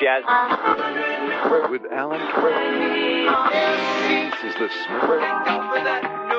Jazz. With Alan This is the smooth.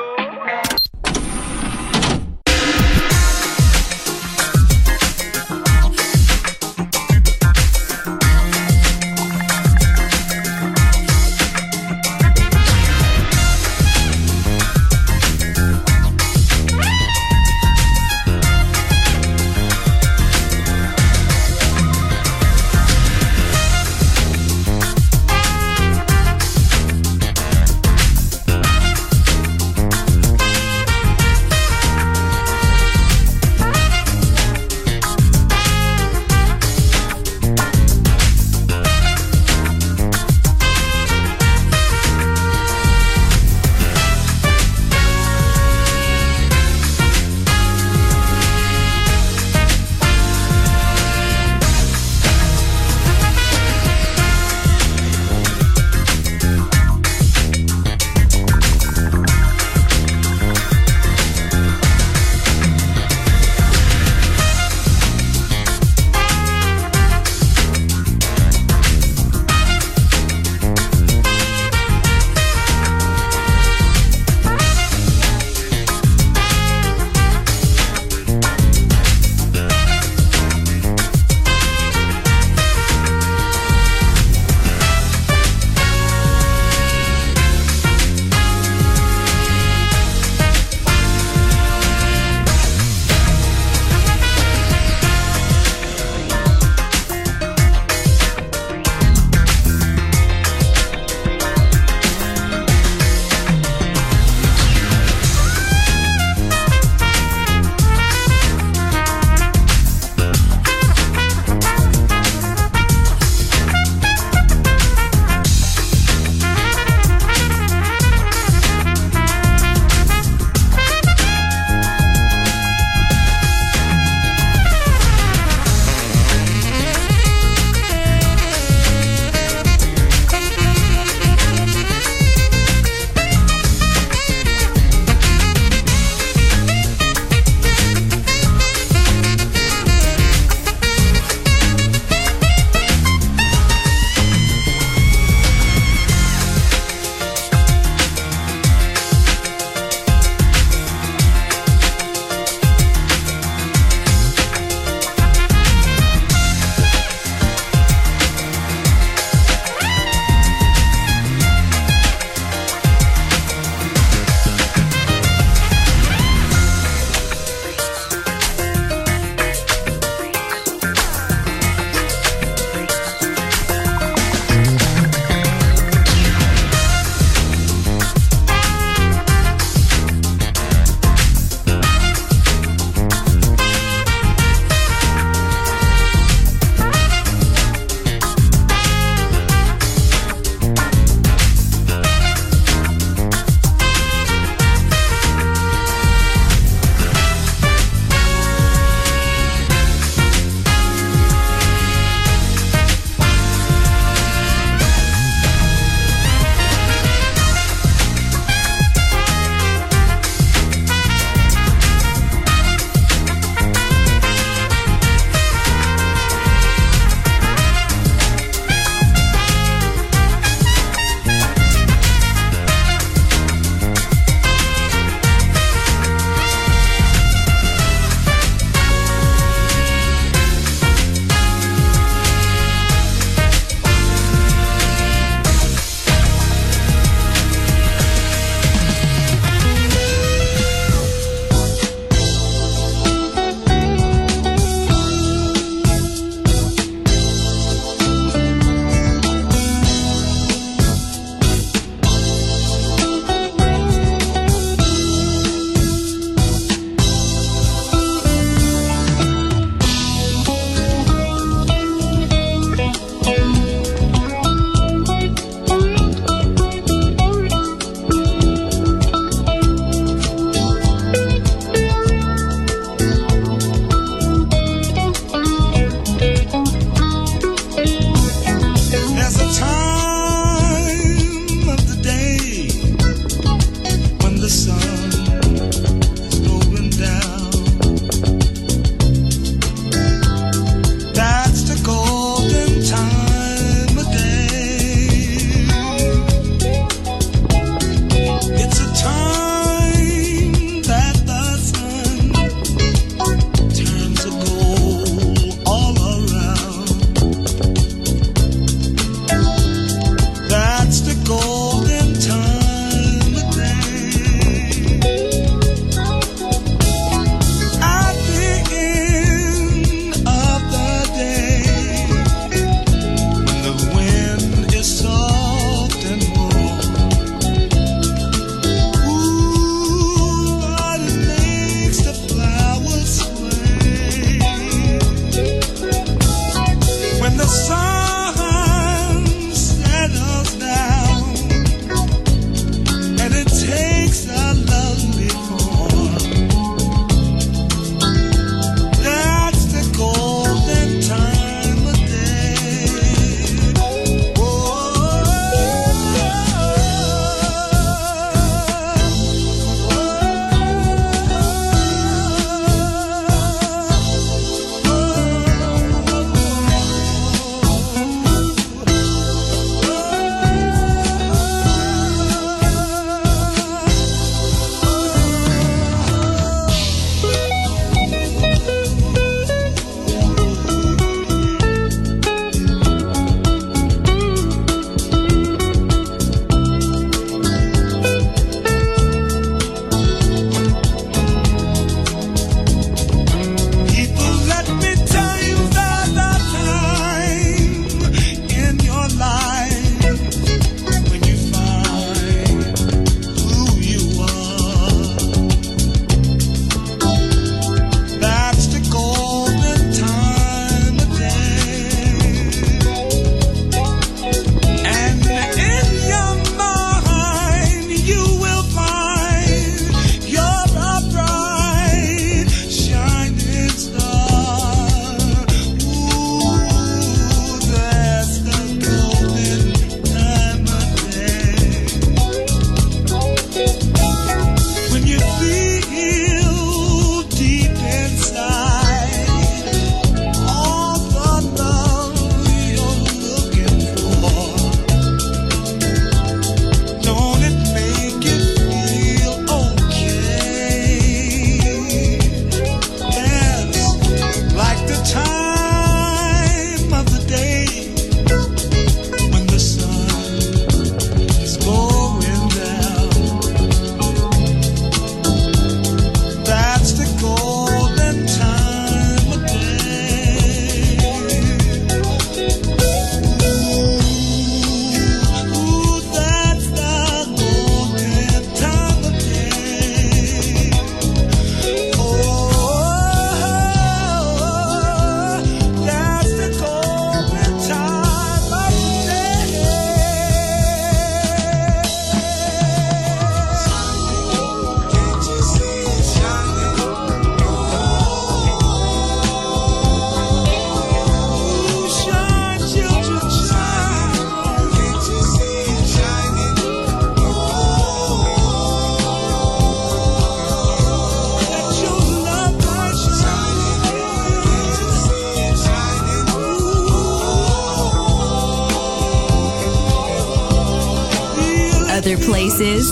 voices,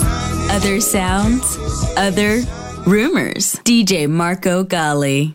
other sounds, other rumors. DJ Marco Gally.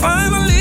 Finally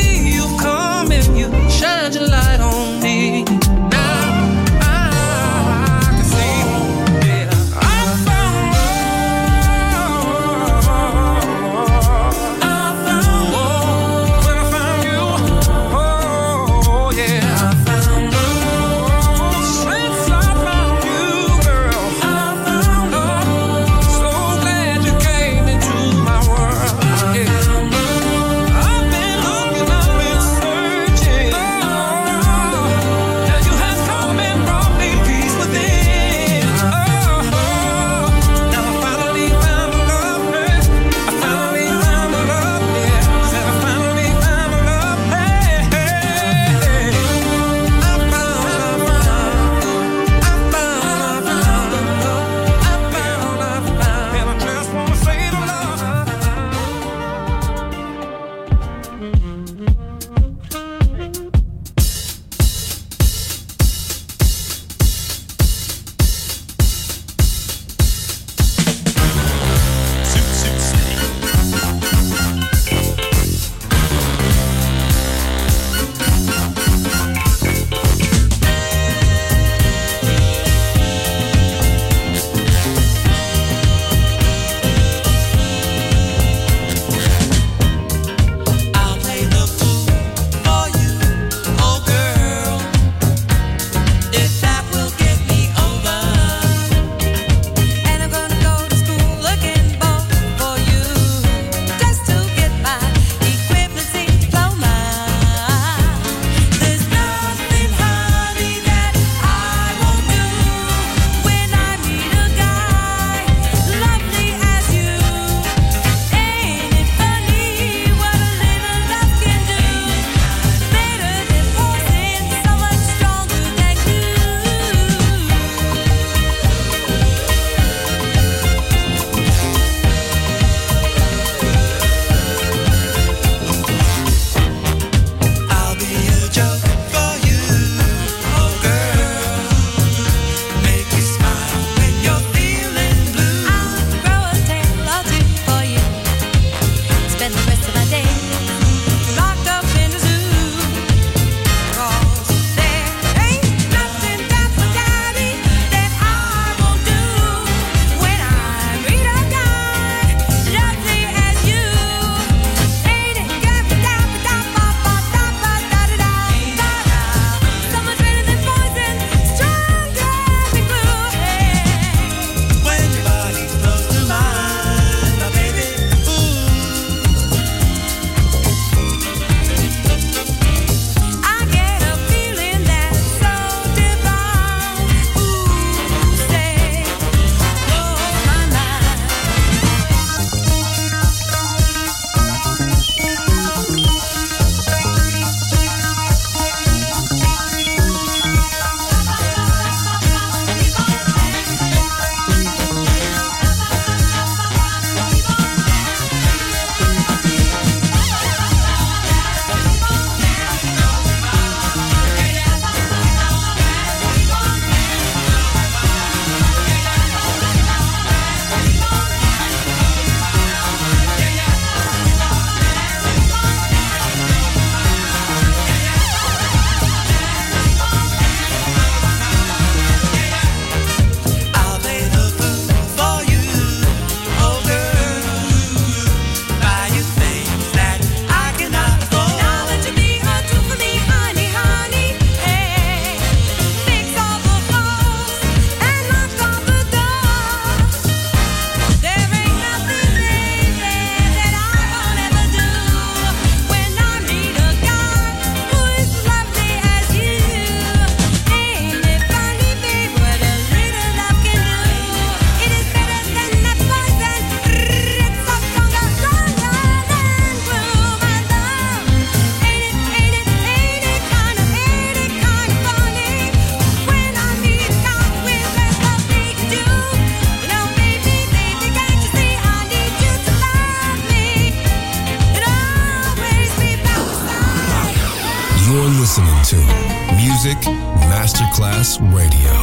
Masterclass Radio,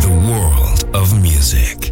the world of music.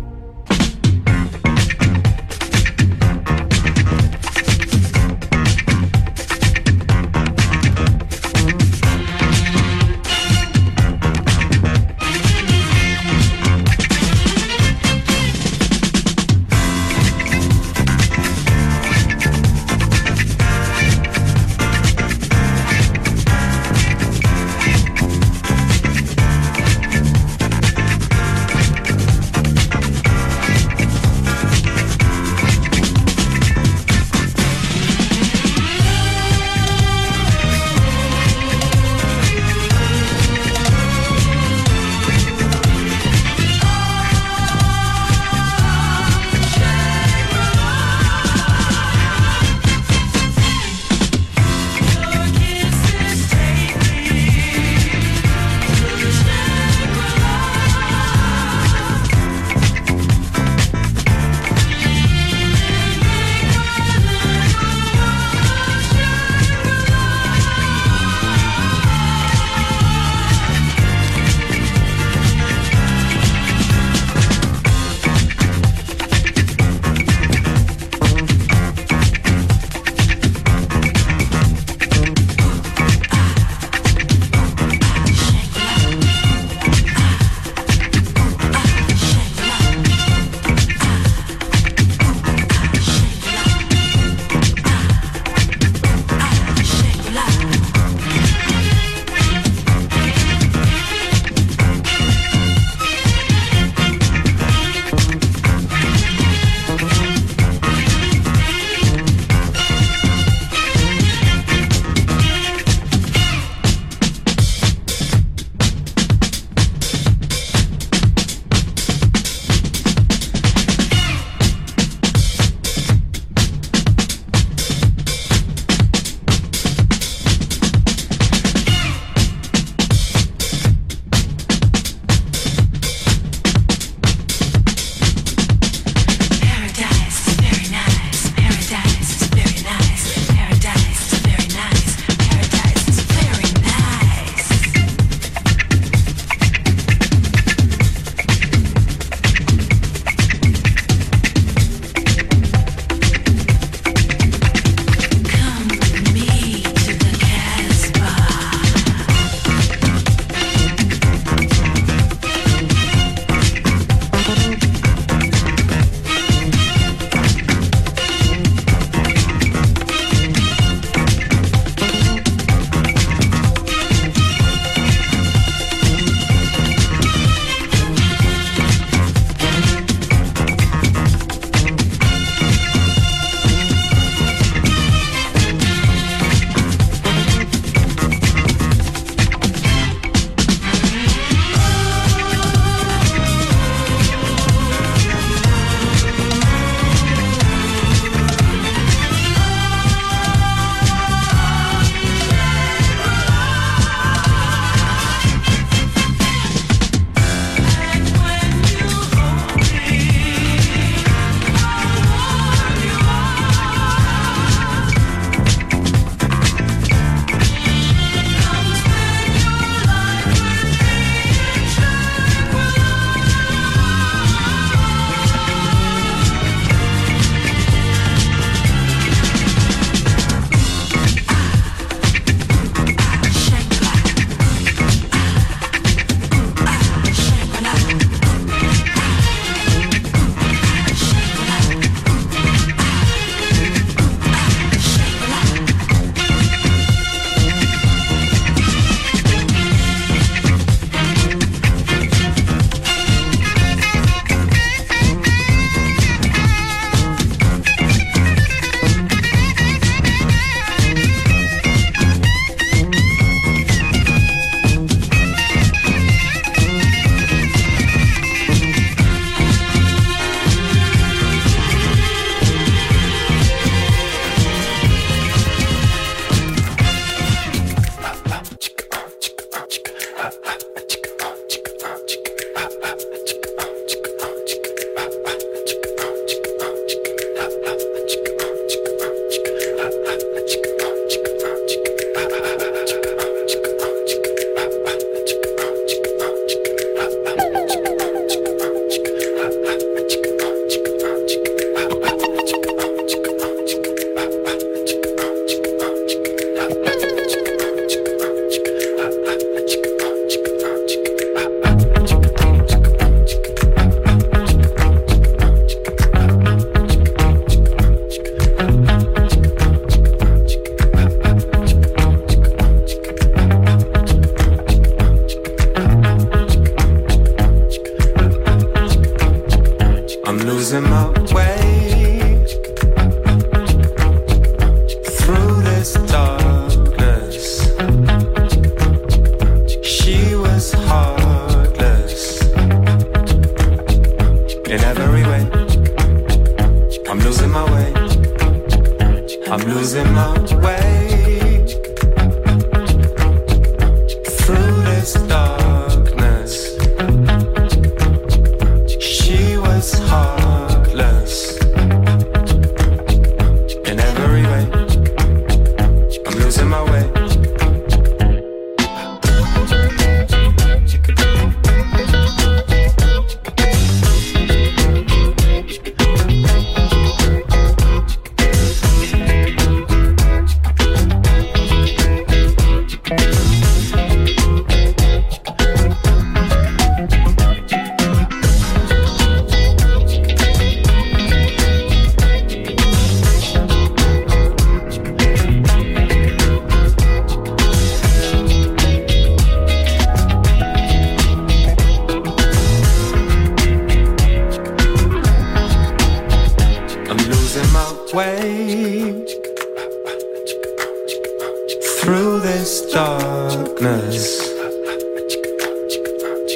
Darkness.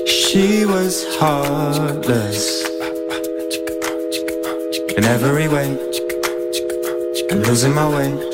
She was heartless in every way. I'm losing my way.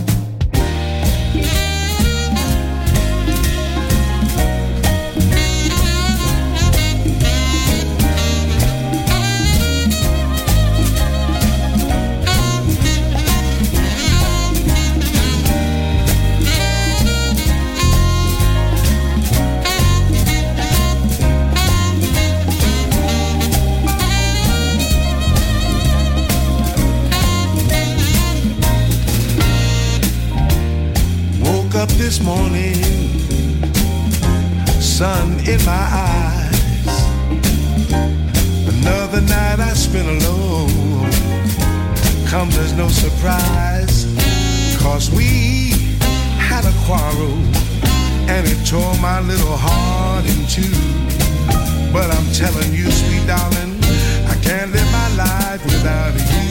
Morning, sun in my eyes. Another night I spent alone. Comes as no surprise, cause we had a quarrel and it tore my little heart in two. But I'm telling you, sweet darling, I can't live my life without you.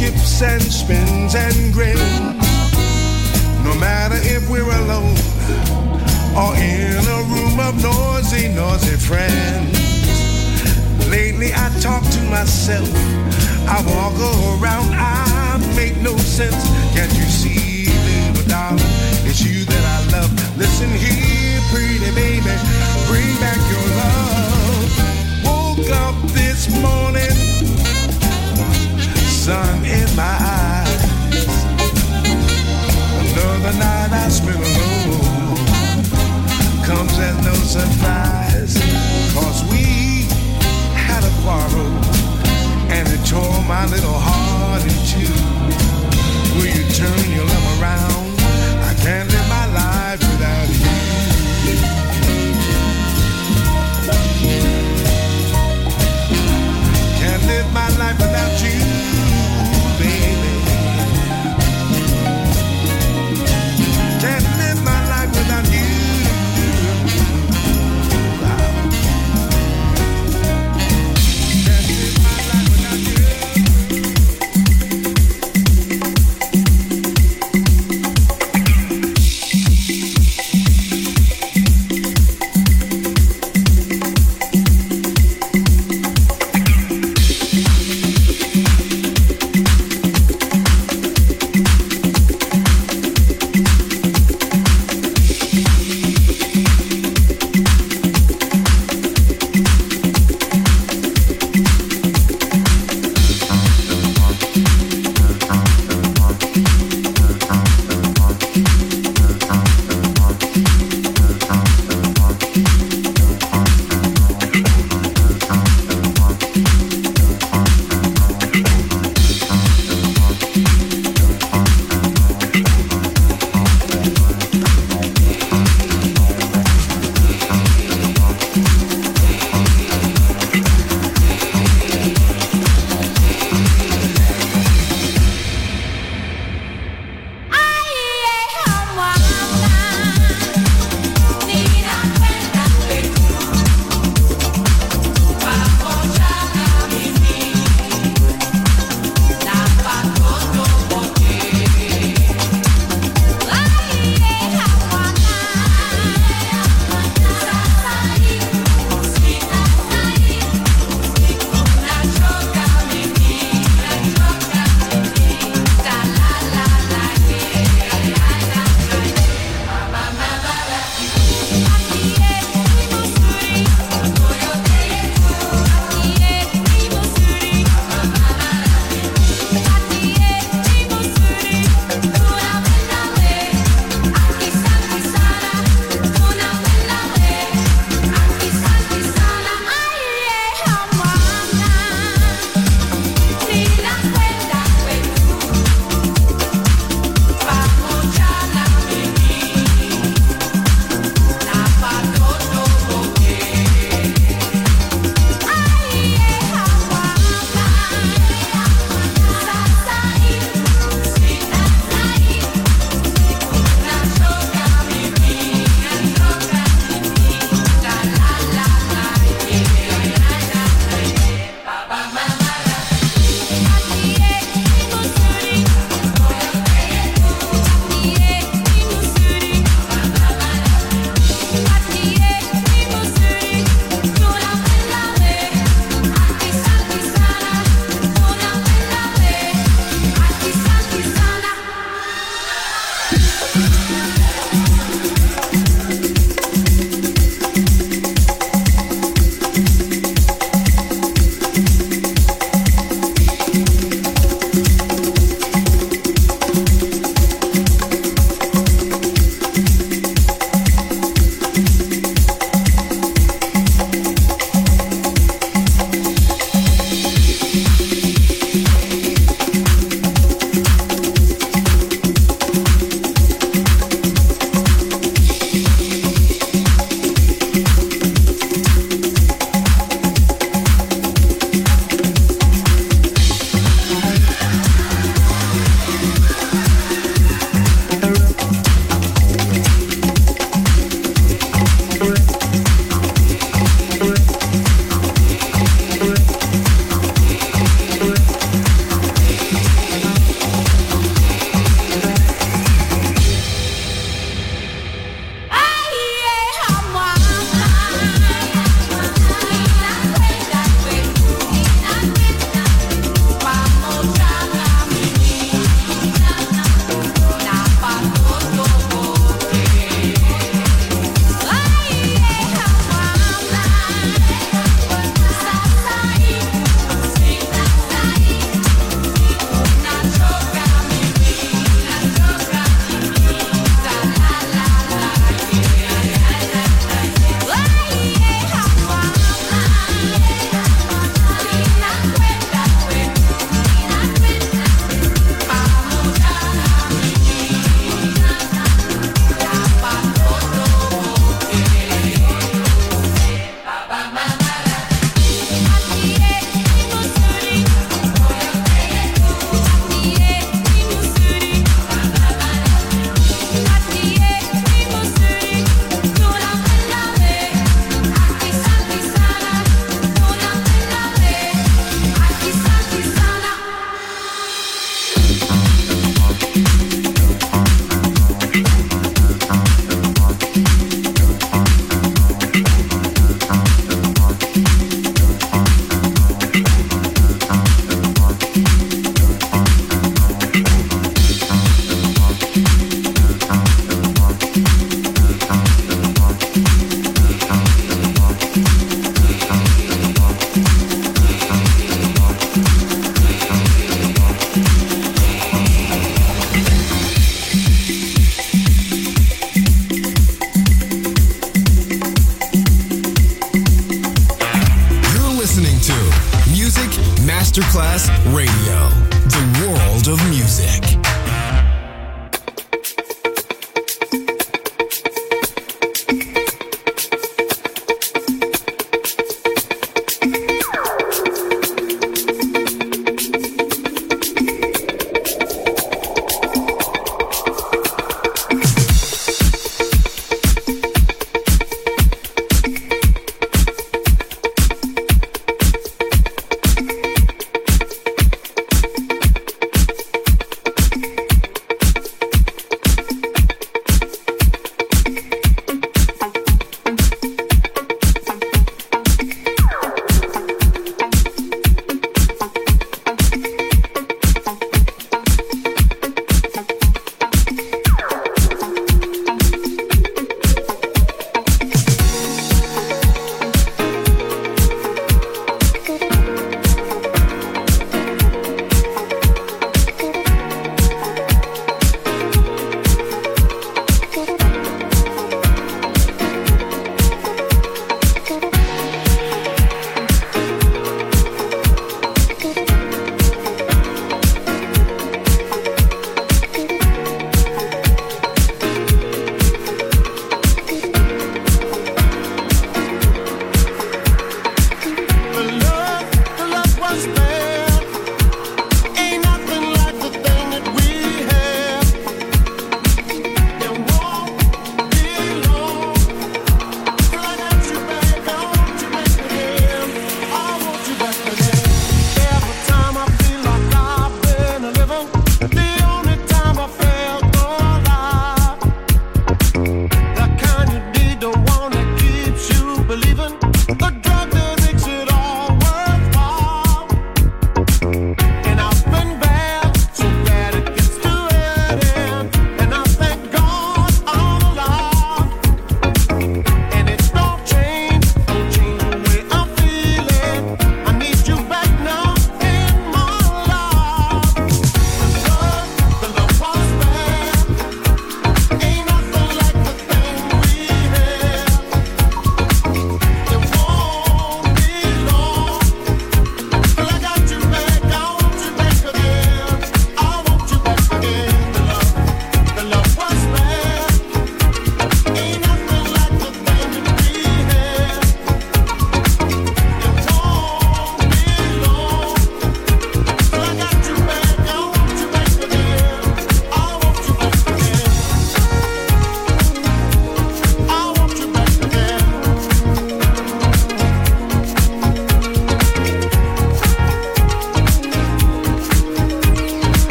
Skips and spins and grins. No matter if we're alone or in a room of noisy, noisy friends. Lately I talk to myself. I walk around, I make no sense. Can't you see, surprise. Cause we had a quarrel and it tore my little heart in two. Will you turn your love around?